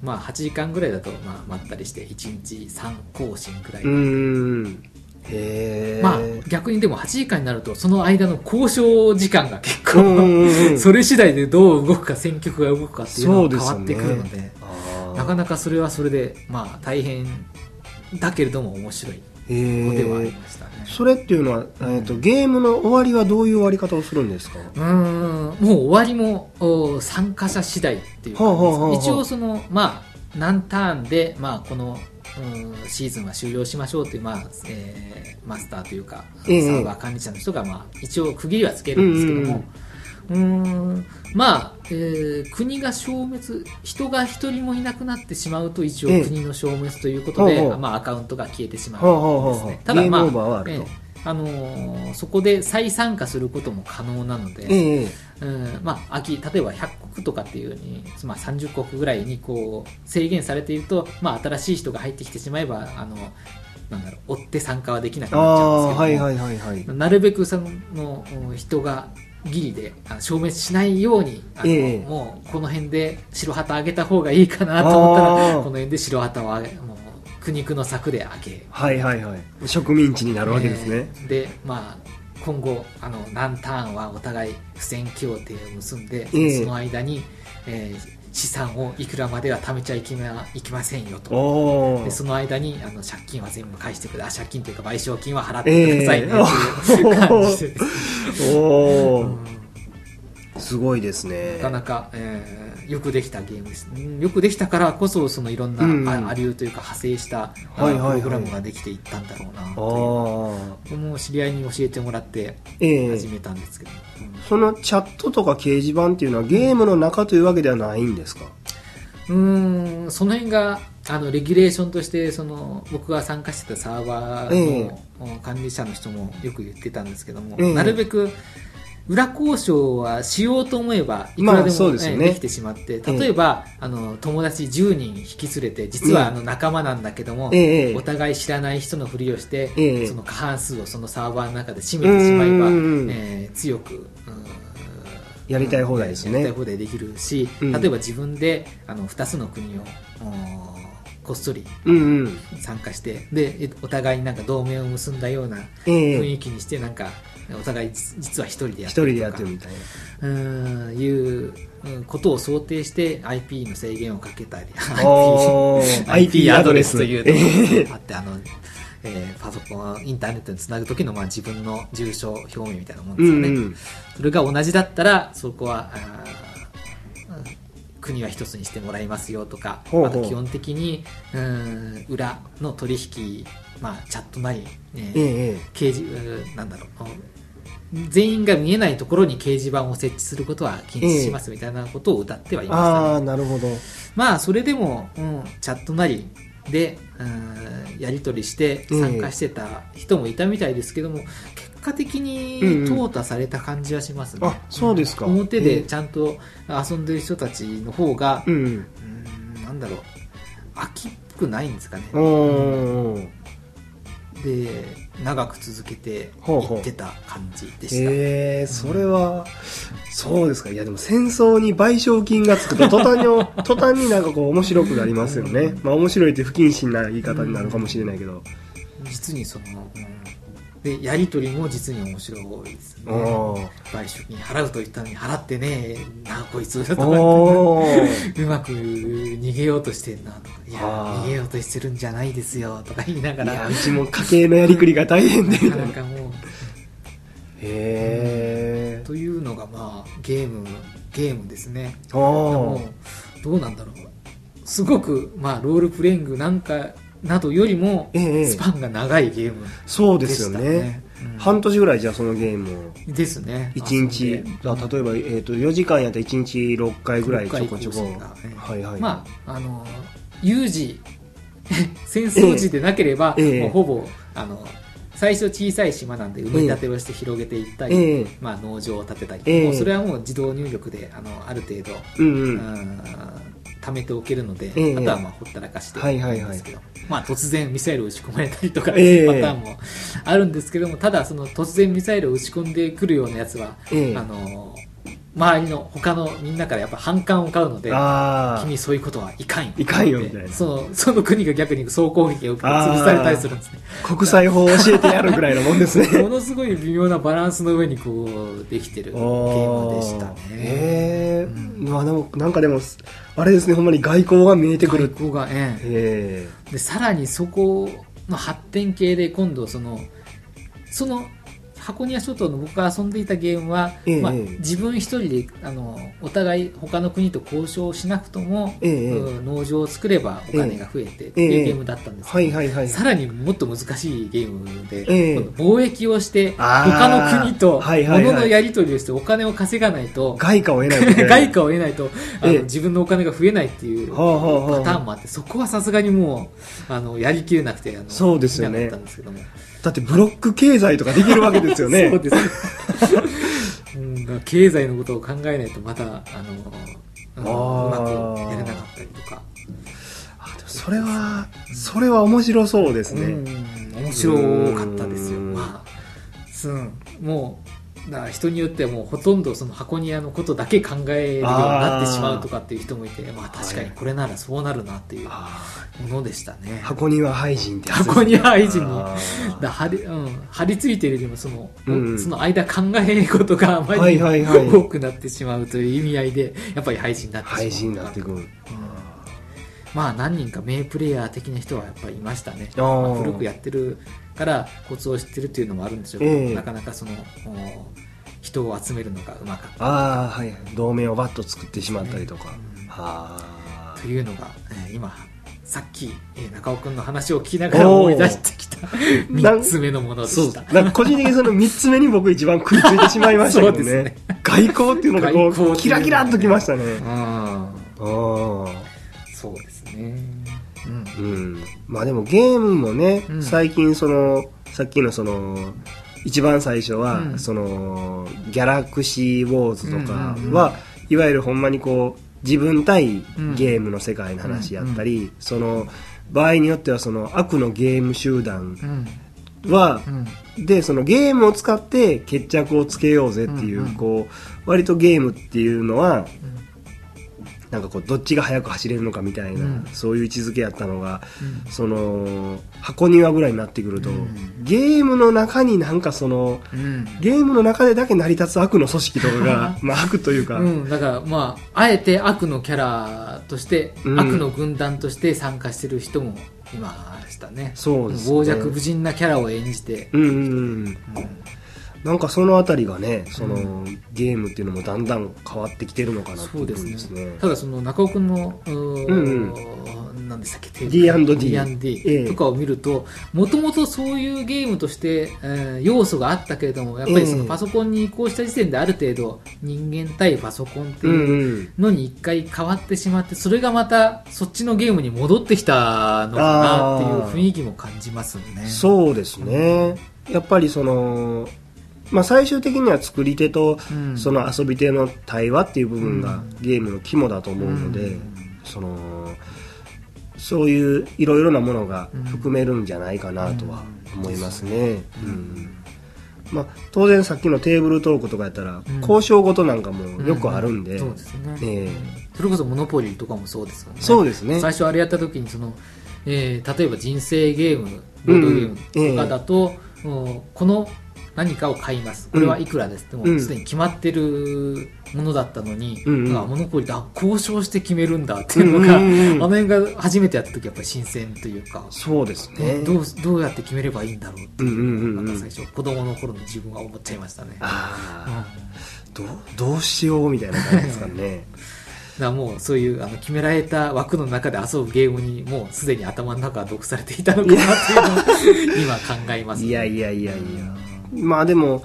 まあ、8時間ぐらいだとまあまったりして1日3更新くらい。まあ逆にでも8時間になるとその間の交渉時間が結構、それ次第でどう動くか戦局が動くかっていうのが変わってくるので。ねなかなかそれはそれでまあ大変だけれども面白い。それっていうのは、えー、とゲームの終わりはどういう終わり方をするんですか？うーん。もう終わりもお参加者次第っていう一応そのまあ何ターンで、まあ、このうんシーズンは終了しましょうという、まあえーマスターというか、ええ。サーバー管理者の人が、まあ、一応区切りはつけるんですけども、うーん。まあ、えー国が消滅人が一人もいなくなってしまうと一応ええ。国の消滅ということで、まあ、アカウントが消えてしまほうんですね。ただ、まあゲーあのーそこで再参加することも可能なので、ええ。うん。まあ、秋例えば100国とかっていうように、まあ、30国ぐらいにこう制限されていると、まあ、新しい人が入ってきてしまえばあのなんだろう追って参加はできなくあなっちゃあうんですけども、はいはいはいはい。なるべくそのうん人がギリで消滅しないようにあの、ええ。もうこの辺で白旗あげた方がいいかなと思ったらこの辺で白旗をあげもう苦肉の策であげ。はいはいはい。植民地になるわけですね、えーでまあ今後あの何ターンはお互い不戦協定を結んで、ええ。その間に、えー資産をいくらまでは貯めちゃいけないけませんよと。でその間にあの借金は全部返してくだあ借金というか賠償金は払ってくださいね、ええっていう感じで お おうんすごいですね。なかなか、えーよくできたゲームです、うんよくできたからこそそのいろんな、うん。あアリューというか派生した、あはいはいはい。プログラムができていったんだろうなあとう。僕も知り合いに教えてもらってええ。始めたんですけど、うんそのチャットとか掲示板っていうのはゲームの中というわけではないんですか？うーんその辺があのレギュレーションとしてその僕が参加してたサーバーの、管理者の人もよく言ってたんですけども、ええ。なるべく裏交渉はしようと思えばいくまあらでも、ねええできてしまって例えば、あの友達10人引き連れて実はあの仲間なんだけども、ええお互い知らない人のふりをして、ええ。その過半数をそのサーバーの中で占めてしまえば、うんえー強く、うんやりたい放題ですね。やりたい放題できるし、うん。例えば自分であの2つの国をおこっそり参加してでえお互いになんか同盟を結んだようなええ。雰囲気にしてなんかお互い実実は一人でやってるとってるみたいな。うんいううんことを想定して IP の制限をかけたり IP アドレスというえのがあってあの、えーパソコンインターネットにつなぐ時のまあ自分の住所表明みたいなもんうですよね、んうん。それが同じだったらそこは国は一つにしてもらいますよとかあと基本的にうん裏の取引、まあ、チャットなり、えーえええ掲示うんなんだろううん全員が見えないところに掲示板を設置することは禁止しますみたいなことを歌ってはいえましたね、ああなるほど。まあそれでも、うん、チャットなりで、うん、やり取りして参加してた人もいたみたいですけども、結果的にうんうん淘汰された感じはしますね、あそうですか。表でちゃんと遊んでる人たちの方が、うん。うんなんだろう飽きっぽくないんですかね。おーで長く続けていってた感じでした、ええそれは、そうですか。いや、でも戦争に賠償金がつくと、途端に、途端になんかこう面白くなりますよね。まあ面白いって不謹慎な言い方になるかもしれないけど。実にその、うんでやり取りも実に面白いです。ね賠償金払うと言ったのに払ってねえ。なこいつとかうまく逃げようとしてんなとか。いや逃げようとしてるんじゃないですよとか言いながいやらうちも家計のやりくりが大変で。みなたいなかもう。へえというのがまあゲームゲームですね。あもーうどうなんだろう。すごくまあロールプレイングなんかなどよりもええスパンが長いゲームそうでですよね。ねうん。半年ぐらいじゃあそのゲームを。ですね。1日。例えば、えー、と4時間やったら1日6回ぐらいちょこちょこ。六回構成がええはいはい。まああの有事。戦争時でなければ、ええもうほぼあの最初小さい島なんで埋め立てをして広げていったり、ええ。まあ、農場を建てたり、ええ。もうそれはもう自動入力であのある程度、うんううんん貯めておけるので、ええ。あとはまあほったらかしてはいんですけど、まあ、突然ミサイルを撃ち込まれたりとか、ええ。パターンもあるんですけどもただその突然ミサイルを撃ち込んでくるようなやつは、ええ。あの周りの他のみんなからやっぱ反感を買うのであ君そういうことはいかんよ。いかんよみたいな。そのその国が逆に総攻撃を受けて潰されたりするんですね。あ国際法を教えてやるぐらいのもんですね。ものすごい微妙なバランスの上にこうできてるゲームでしたね。へえうん。まあでもなんかでもあれですねほんまに外交が見えてくる。外交がえ。ええ。でさらにそこの発展系で今度そのその箱庭諸島の僕が遊んでいたゲームは、ええ。まあ、自分一人であのお互い他の国と交渉しなくとも、え農場を作ればお金が増えてってええ。いうゲームだったんですけど、はいはいはいさらにもっと難しいゲームで、貿易をして他の国と物のやり取りをしてお金を稼がないと、外貨を得ない 外貨を得ないとあの、ええ。自分のお金が増えないっていうパターンもあってそこはさすがにもうあのやりきれなくてあのそうですよね。なかったんですけどもだってブロック経済とかできるわけですよね。そうですね、うん、経済のことを考えないとまたあの、うんうあー。まくやれなかったりとか、あでもそれはそれは面白そうですね、うん。面白かったですよ。うんまあ、うん、もう人によってはもうほとんどその箱庭のことだけ考えるようになってしまうとかっていう人もいてまあ確かにこれならそうなるなっていうあものでしたね。ー箱庭廃人ってやつですね。箱庭廃人にだ張り,、うん、張り付いてるよりもその,、うん。その間考えることがあまりにはいはいはい。多くなってしまうという意味合いでやっぱり廃人になってしまう廃人になってくる。うん。まあ何人か名プレイヤー的な人はやっぱりいましたね、まあ古くやってるからコツを知ってるっていうのもあるんでしょうけど、ええ。なかなかそのお人を集めるのがうまかった。ああはい。同盟をバッと作ってしまったりとか、うん。はあというのが、えー今さっき、えー中尾君の話を聞きながら思い出してきた 3つ目のものでした。なんか個人的にその3つ目に僕一番食いついてしまいましたけど そうですね。外交っていうのがこうキラキラっときましたね。うん。あそうですねうん。まあでもゲームもね、うん。最近そのさっきのその一番最初は、うん。そのギャラクシーウォーズとかは、いわゆるほんまにこう自分対うん。ゲームの世界の話やったり、その場合によってはその悪のゲーム集団うん。は、うん。でそのゲームを使って決着をつけようぜっていう,、こう割とゲームっていうのはなんかこうどっちが速く走れるのかみたいな、うん。そういう位置づけやったのがうん。その箱庭ぐらいになってくると、うん。ゲームの中になんかそのうん。ゲームの中でだけ成り立つ悪の組織とかが まあ悪というか、うん、だからまああえて悪のキャラとして、うん。悪の軍団として参加してる人もいましたね。そうですね。傍若無人なキャラを演じて、うんうんうん。うんなんかそのあたりがねその、うゲームっていうのもだんだん変わってきてるのかなっていうですね。ですね。ただその中尾君のうん何でしたっけ？D&D えとかを見るともともとそういうゲームとして、えー要素があったけれどもやっぱりそのええ。パソコンに移行した時点である程度人間対パソコンってうんいううんのに一回変わってしまってそれがまたそっちのゲームに戻ってきたのかなっていう雰囲気も感じますよねそうですね。やっぱりそのまあ最終的には作り手とうん。その遊び手の対話っていう部分がうん。ゲームの肝だと思うので、うん。そのそういういろいろなものが含めるんじゃないかなとは思いますね、うん。まあ、当然さっきのテーブルトークとかやったら、うん。交渉事なんかもよくあるんで、そうですね、え。それこそモノポリーとかもそうですよね。そうですね。最初あれやった時にその、えー例えば人生ゲームボードゲームとかだと、うん。この何かを買います。これはいくらですうん。うすでに決まってるものだったのに、うん。うん。あモノポリであ交渉して決めるんだっていうのが、うん。うんうんあの辺が初めてやった時やっぱり新鮮というか、そうですね。どうどうやって決めればいいんだろうっていううんうんうん最初子供の頃の自分は思っちゃいましたね。ああ、うん。どうどうしようみたいな感じですかね。だもうそういうあの決められた枠の中で遊ぶゲームにもうすでに頭の中が毒されていたのかなっていうのを今考えます、いやいやいやいやまあでも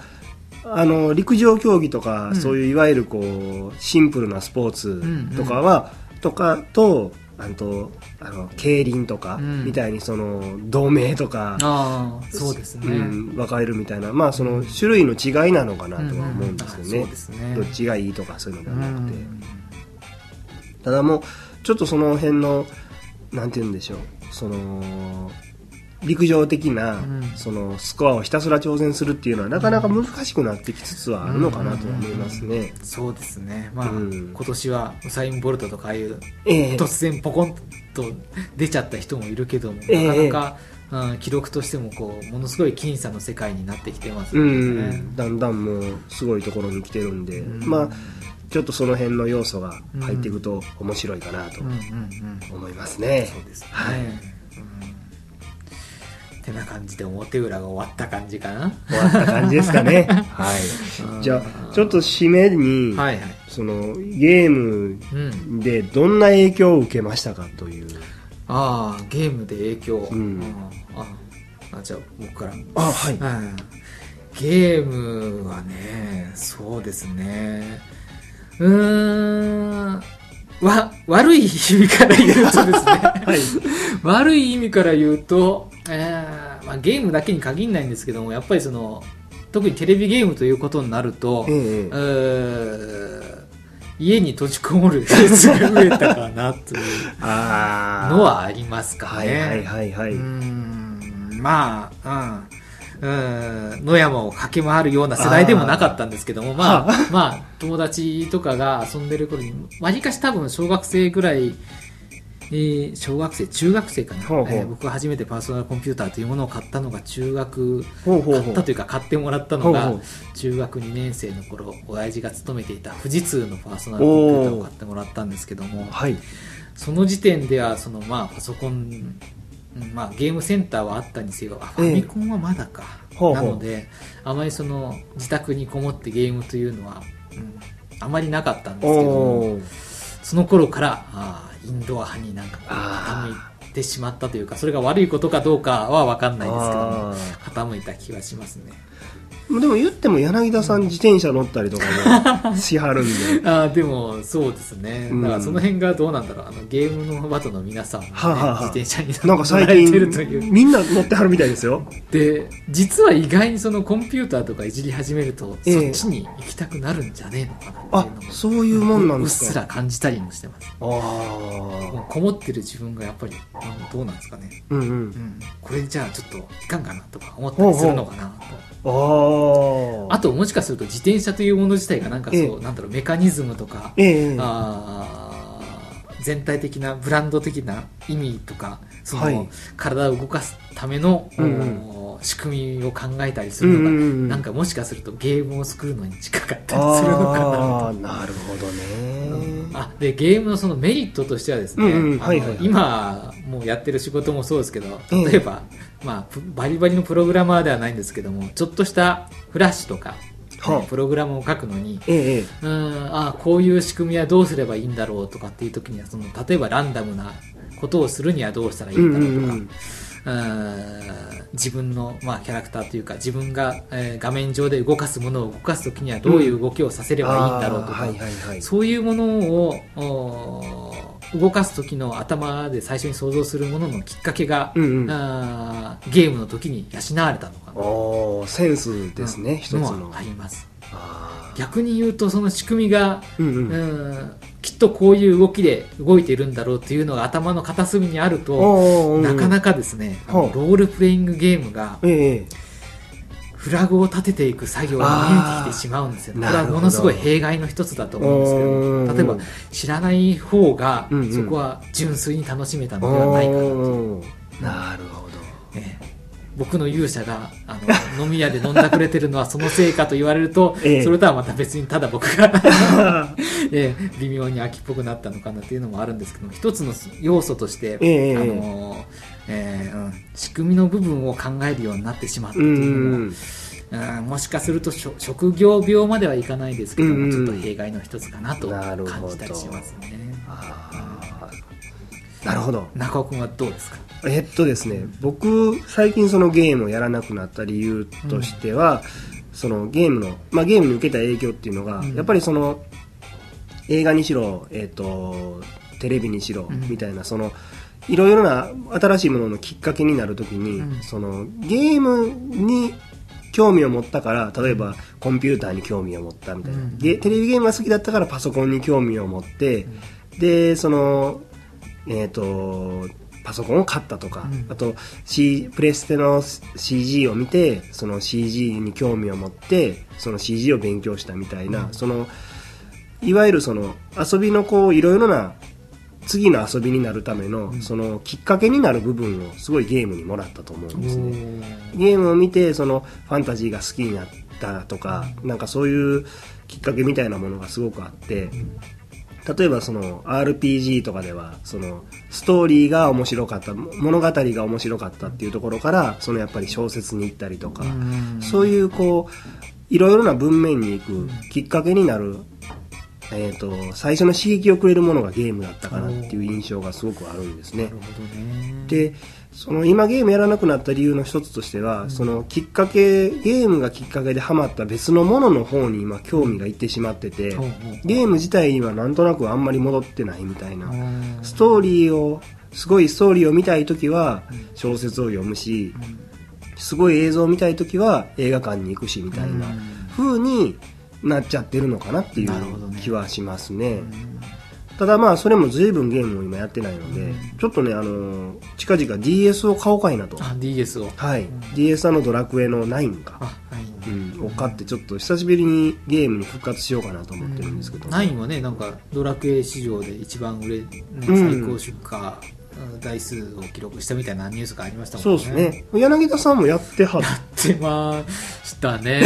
あの陸上競技とか、うん。そういういわゆるこうシンプルなスポーツとかは、とかとあとあの競輪とかうん。みたいにその同盟とか、ああそうですね、うん、分かれるみたいなまあその種類の違いなのかなとは思うんですよね,、うんうんあそうですね。どっちがいいとかそういうのうではなくて、ん。ただもうちょっとその辺のなんて言うんでしょう。その陸上的な、うん。そのスコアをひたすら挑戦するっていうのはなかなか難しくなってきつつはあるのかなとは思いますね。そうですね。まあ、うん。今年はウサイン・ボルトとかああいうええ。突然ポコンと出ちゃった人もいるけども、ええ。なかなか、うん、記録としてもこうものすごい僅差の世界になってきてますね、ん、だんだんもうすごいところに来てるんで、うん。まあちょっとその辺の要素が入っていくと面白いかなと思いますね。そうですね、はい。うん、てな感じで表裏が終わった感じかな終わった感じですかね。はい。じゃあちょっと締めに、はいはいそのゲームうんでどんな影響を受けましたかという。ああゲームで影響、うんあああじゃあ僕からあはい。うんゲームはね、そうですね。うーん、わ、悪い意味から言うとですね、はい。悪い意味から言うと、えーまあ、ゲームだけに限らないんですけども、やっぱりその、特にテレビゲームということになると、え家に閉じこもる率が増えたかなという。のはありますかね。はいはいはいまあ、うん。うん野山を駆け回るような世代でもなかったんですけども、まあ、まあ、友達とかが遊んでる頃に、わりかし多分小学生ぐらい、えー小学生、中学生かな、ほうほう。えー僕が初めてパーソナルコンピューターというものを買ったのが中学、ほうほう。買ったというか買ってもらったのが中学2年生の頃親父が勤めていた富士通のパーソナルコンピューターを買ってもらったんですけどもはい。その時点ではそのまあパソコン、うんまあ、ゲームセンターはあったにせよあフえ。えァミコンはまだか、ほうほう。なのであまりその自宅にこもってゲームというのは、うんあまりなかったんですけどもその頃からあーインドア派になんか傾いてしまったというかそれが悪いことかどうかは分かんないですけどもあ傾いた気がしますね。ーでも言っても柳田さん自転車乗ったりとかも しはるんで。あーでもそうですね。うん。だからその辺がどうなんだろう。あのゲームのバトの皆さんも、ねはあはあはあ。自転車になんか最乗られてるという。近みんな乗ってはるみたいですよ。で実は意外にそのコンピューターとかいじり始めると、ええ。そっちに行きたくなるんじゃねえのかなあっていうのもそういうもんなんですか。うっすら感じたりもしてます。あもうこもってる自分がやっぱりうんどうなんですかね、あ。うんうん。う。ん、これじゃあちょっといかんかなとか思ったりするのかなと。ああ。あともしかすると自転車というもの自体がなんかそう、ええ。なんだろうメカニズムとか、ええ。あー全体的なブランド的な意味とかその、はい。体を動かすための、うんお仕組みを考えたりするのが、うんうんうんなんかもしかするとゲームを作るのに近かったりするのかななるほどね。あでゲームのそのメリットとしてはですね、うんうん。あのはいはい。はい今もうやってる仕事もそうですけどええ。例えば、まあ、プバリバリのプログラマーではないんですけどもちょっとしたフラッシュとか、はあプログラムを書くのにええ。うんあこういう仕組みはどうすればいいんだろうとかっていう時にはその例えばランダムなことをするにはどうしたらいいんだろうとか、うんうんうんうん自分の、まあ、キャラクターというか自分が、えー画面上で動かすものを動かす時にはどういう動きをさせればいいんだろうとか、あーはいはいはい。そういうものをお動かす時の頭で最初に想像するもののきっかけが、うんうん。あーゲームの時に養われたのかな。センスですね、一つの。あります。あ逆に言うとその仕組みが、ーうんううん。んきっとこういう動きで動いているんだろうっていうのが頭の片隅にあると、なかなかですね、う。ロールプレイングゲームがええ。フラグを立てていく作業が見えてきてしまうんですよ。これはものすごい弊害の一つだと思うんですけうん。ど、例えば知らない方がそこは純粋に楽しめたのではないかなと。なるほど。ええ。僕の勇者があの飲み屋で飲んだくれてるのはそのせいかと言われると、ええ。それとはまた別にただ僕が、ええ微妙に秋っぽくなったのかなっていうのもあるんですけども一つの要素として、ええあのええうん。仕組みの部分を考えるようになってしまったうっていうのも、んうん。もしかするとしょ職業病まではいかないですけども、うんうん。ちょっと弊害の一つかなと感じたりしますね。なるほど。中尾君はどうですか？えっとですね僕最近そのゲームをやらなくなった理由としては、そのゲームの、まあ、ゲームに受けた影響っていうのが、うん。やっぱりその映画にしろ、えっとテレビにしろ、うん。みたいなそのいろいろな新しいもののきっかけになるときに、うん。そのゲームに興味を持ったから例えばコンピューターに興味を持ったみたいな、うん。ゲテレビゲームが好きだったからパソコンに興味を持って、でそのえっ、とパソコンを買ったとか、うん。あと、C、プレステの CG を見てその CG に興味を持ってその CG を勉強したみたいな、うん。そのいわゆるその遊びのこういろいろな次の遊びになるための、うん。そのきっかけになる部分をすごいゲームにもらったと思うんですね。ゲームを見てそのファンタジーが好きになったとか、なんかそういうきっかけみたいなものがすごくあって、例えばその RPG とかではそのストーリーが面白かった物語が面白かったっていうところからそのやっぱり小説に行ったりとか、うん。そういうこういろいろな文面に行くきっかけになる、えー、と最初の刺激をくれるものがゲームだったかなっていう印象がすごくあるんですね。でその今ゲームやらなくなった理由の一つとしては、そのきっかけゲームがきっかけでハマった別のものの方に今興味がいってしまってて、ほうほうゲーム自体にはなんとなくあんまり戻ってないみたいな、うん。ストーリーをすごいストーリーを見たい時は小説を読むし、すごい映像を見たい時は映画館に行くしみたいな風になっちゃってるのかなっていう気はしますね。ただまあそれも随分ゲームを今やってないので、ちょっとねあの近々 DS を買おうかいなと。あ DS を。はい、DS のドラクエの9か、あはい。うん、を買ってちょっと久しぶりにゲームに復活しようかなと思ってるんですけど、9はねなんかドラクエ市場で一番売れ、ねうん最高出荷うん台数を記録したみたいなニュースがありましたもんね。そうですね。柳田さんもやってはっってましたね。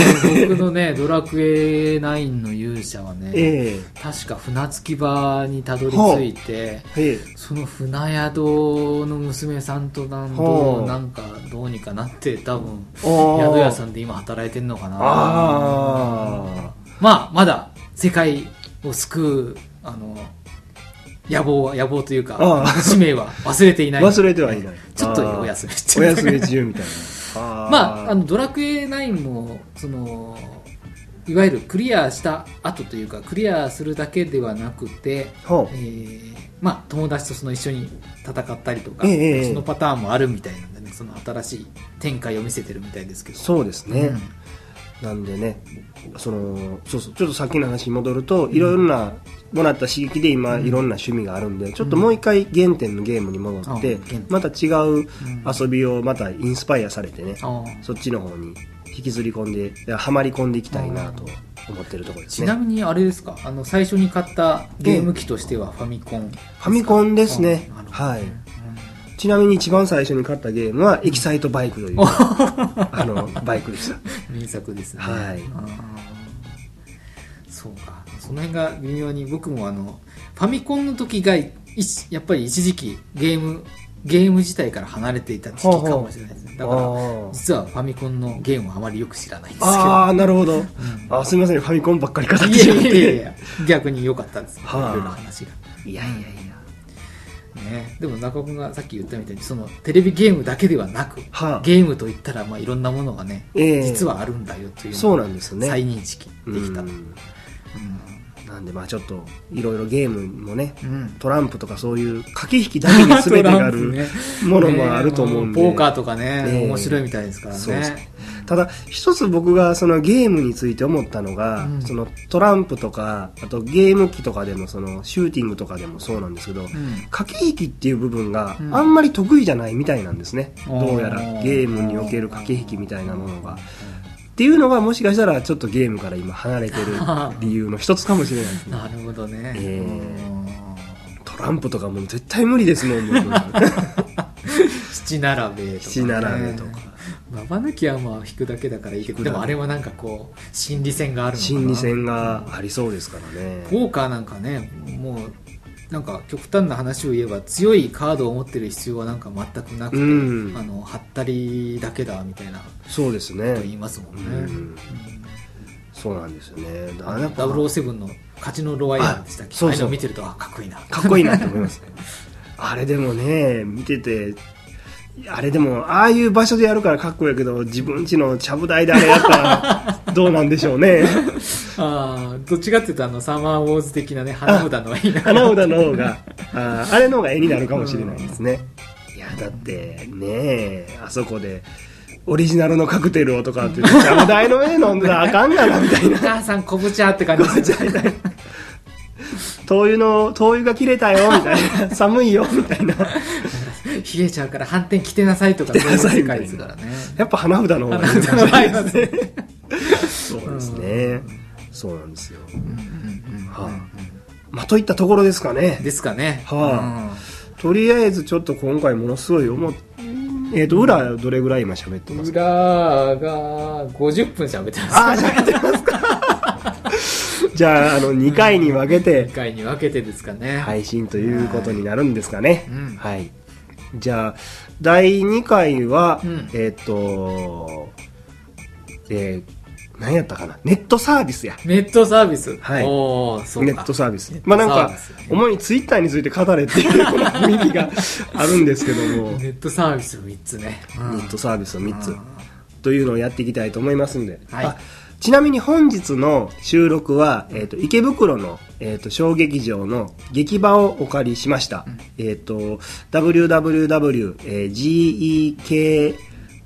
僕のね ドラクエ9の勇者はね、え確か船着き場にたどり着いてええ。その船宿の娘さんとなんとなんかどうにかなって多分宿屋さんで今働いてんのかな。あまあまだ世界を救うあの野望は野望というかああ。使命は忘れていない。忘れてはいない。ちょっとお休みしてお休み中みたいな。まあ、あのドラクエ9もそのいわゆるクリアした後というかクリアするだけではなくて、ほえーまあ、友達とその一緒に戦ったりとか、ええええ。そのパターンもあるみたいなんでねその新しい展開を見せてるみたいですけど。そうですね、うんなんでねそのそうそうちょっとさっきの話に戻るといろいろなもらった刺激で今いろんな趣味があるんでちょっともう一回原点のゲームに戻ってあ原点。また違う遊びをまたインスパイアされてねあそっちの方に引きずり込んでいやはまり込んでいきたいなと思ってるところですね。ちなみにあれですか？あの最初に買ったゲーム機としてはファミコンファミコンですね。はいちなみに一番最初に買ったゲームはエキサイトバイクというあのバイクでしたうん名作ですね。はい。そうか。その辺が微妙に僕もあのファミコンの時がいやっぱり一時期ゲームゲーム自体から離れていた時期かもしれないですね。だから実はファミコンのゲームをあまりよく知らないんですけど。あーなるほど、ん。あすみません。ファミコンばっかり語っていしまって。やいやいやいや逆に良かったです、はあいろいろ話が。いやいやいね、でも中尾君がさっき言ったみたいにそのテレビゲームだけではなく、はあ。ゲームといったらまあいろんなものがね、ええ。実はあるんだよというそうなんですよね。再認識できた。と、うん。なんでまあちょっといろいろゲームもねうん。トランプとかそういう駆け引きだけに全てがあるものもあると思うんで、ねポーカーとかね、ええ。面白いみたいですからねただ一つ僕がそのゲームについて思ったのが、うん。そのトランプとかあとゲーム機とかでもそのシューティングとかでもそうなんですけど、うん。駆け引きっていう部分がうん。あんまり得意じゃないみたいなんですね、うんどうやらゲームにおける駆け引きみたいなものが。っていうのがもしかしたらちょっとゲームから今離れてる 理由の一つかもしれないですね。なるほどね、ええうん。トランプとかもう絶対無理ですもん僕。七並べとか、ね、七並べとかババ抜きはまあ引くだけだからいいけどでもあれはなんかこう心理戦があるのかな心理戦がありそうですからね。ポーカーなんかねもうなんか極端な話を言えば強いカードを持ってる必要はなんか全くなくて、うん。あのハったりだけだみたいなこそうですと言いねますもんね、うん。そうなんですよね。だからやっぱ007の勝ちのロワイヤルでしたっけ？あそうそう。見てるとあかっこいいなかっこいいなと思います。あれでもね見ててあれでもああいう場所でやるからかっこいいけど自分家のちゃぶ台であれやったら どうなんでしょうね。あーどっちかっていうとあのサマーウォーズ的なね花札のいいな。花札の方があーあれの方が絵になるかもしれないですね。いやだってねあそこでオリジナルのカクテルをとかって言ってちゃぶ台の絵飲んだらあかんがなみたいな。お母さん昆布茶って感じ。ですね灯油の灯油が切れたよみたいな。寒いよみたいな 冷えちゃうから反転着てなさいとかそういう世界ですからね。やっぱ花札の方がいい花札のですね。そうですね。そうなんですよ。はい。まあといったところですかね。ですかね。はとりあえずちょっと今回ものすごい思っえっ、と裏どれぐらい今喋ってうんます裏が50分喋ってます。ああ喋ってますか？じゃああの2回に分けて2回に分けてですかね。配信ということになるんですかね。うん。はいじゃあ第2回は、うん。えっ、とえー何やったかな？ネットサービスや。ネットサービス？はい。ネットサービス。まあなんかね主にツイッターについて語れっていうこの雰囲気があるんですけども。ネットサービス3つね。ネットサービスを3つうんというのをやっていきたいと思いますんで、はい。あちなみに本日の収録は、えー、と池袋の、えー、と小劇場の劇場をお借りしました、えっ、と www.gek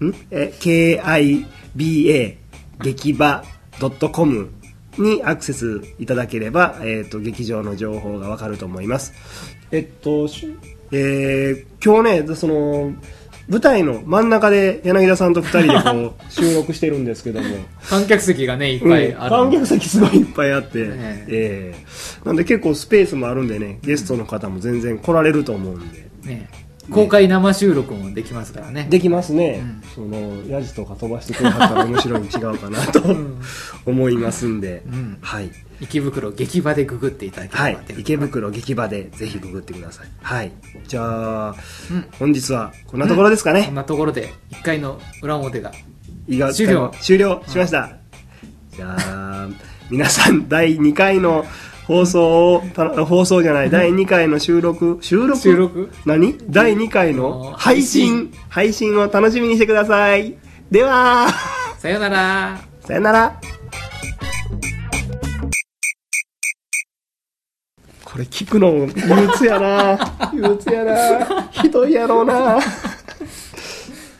ん？え KIBA 劇場 .com にアクセスいただければ、えっ、と、劇場の情報がわかると思います。えっと、しえー今日ね、その、舞台の真ん中で柳田さんと二人でこう 収録してるんですけども、観客席がねいっうん。ぱいある観客席すごいいっぱいあって、ねえ。ーなんで結構スペースもあるんでね、ゲストの方も全然来られると思うんで、ね公開生収録もできますからね。できますね、そのヤジとか飛ばしてくれはったら面白いに違うかなと思いますんで、ん。はい。池袋劇場でググっていただけはい。れば出、る池袋劇場でぜひググってください。はい。じゃあ、うん。本日はこんなところですかね。こんなところで1回の裏表がいが終了。終了。しました。じゃあ、皆さん第2回の放送を、た放送じゃない、第2回の収録、収録？収録？何？第2回の配信、配信を楽しみにしてください。では、さよなら。さよなら。これ聞くの憂鬱やな。憂鬱やな。ひどいやろうな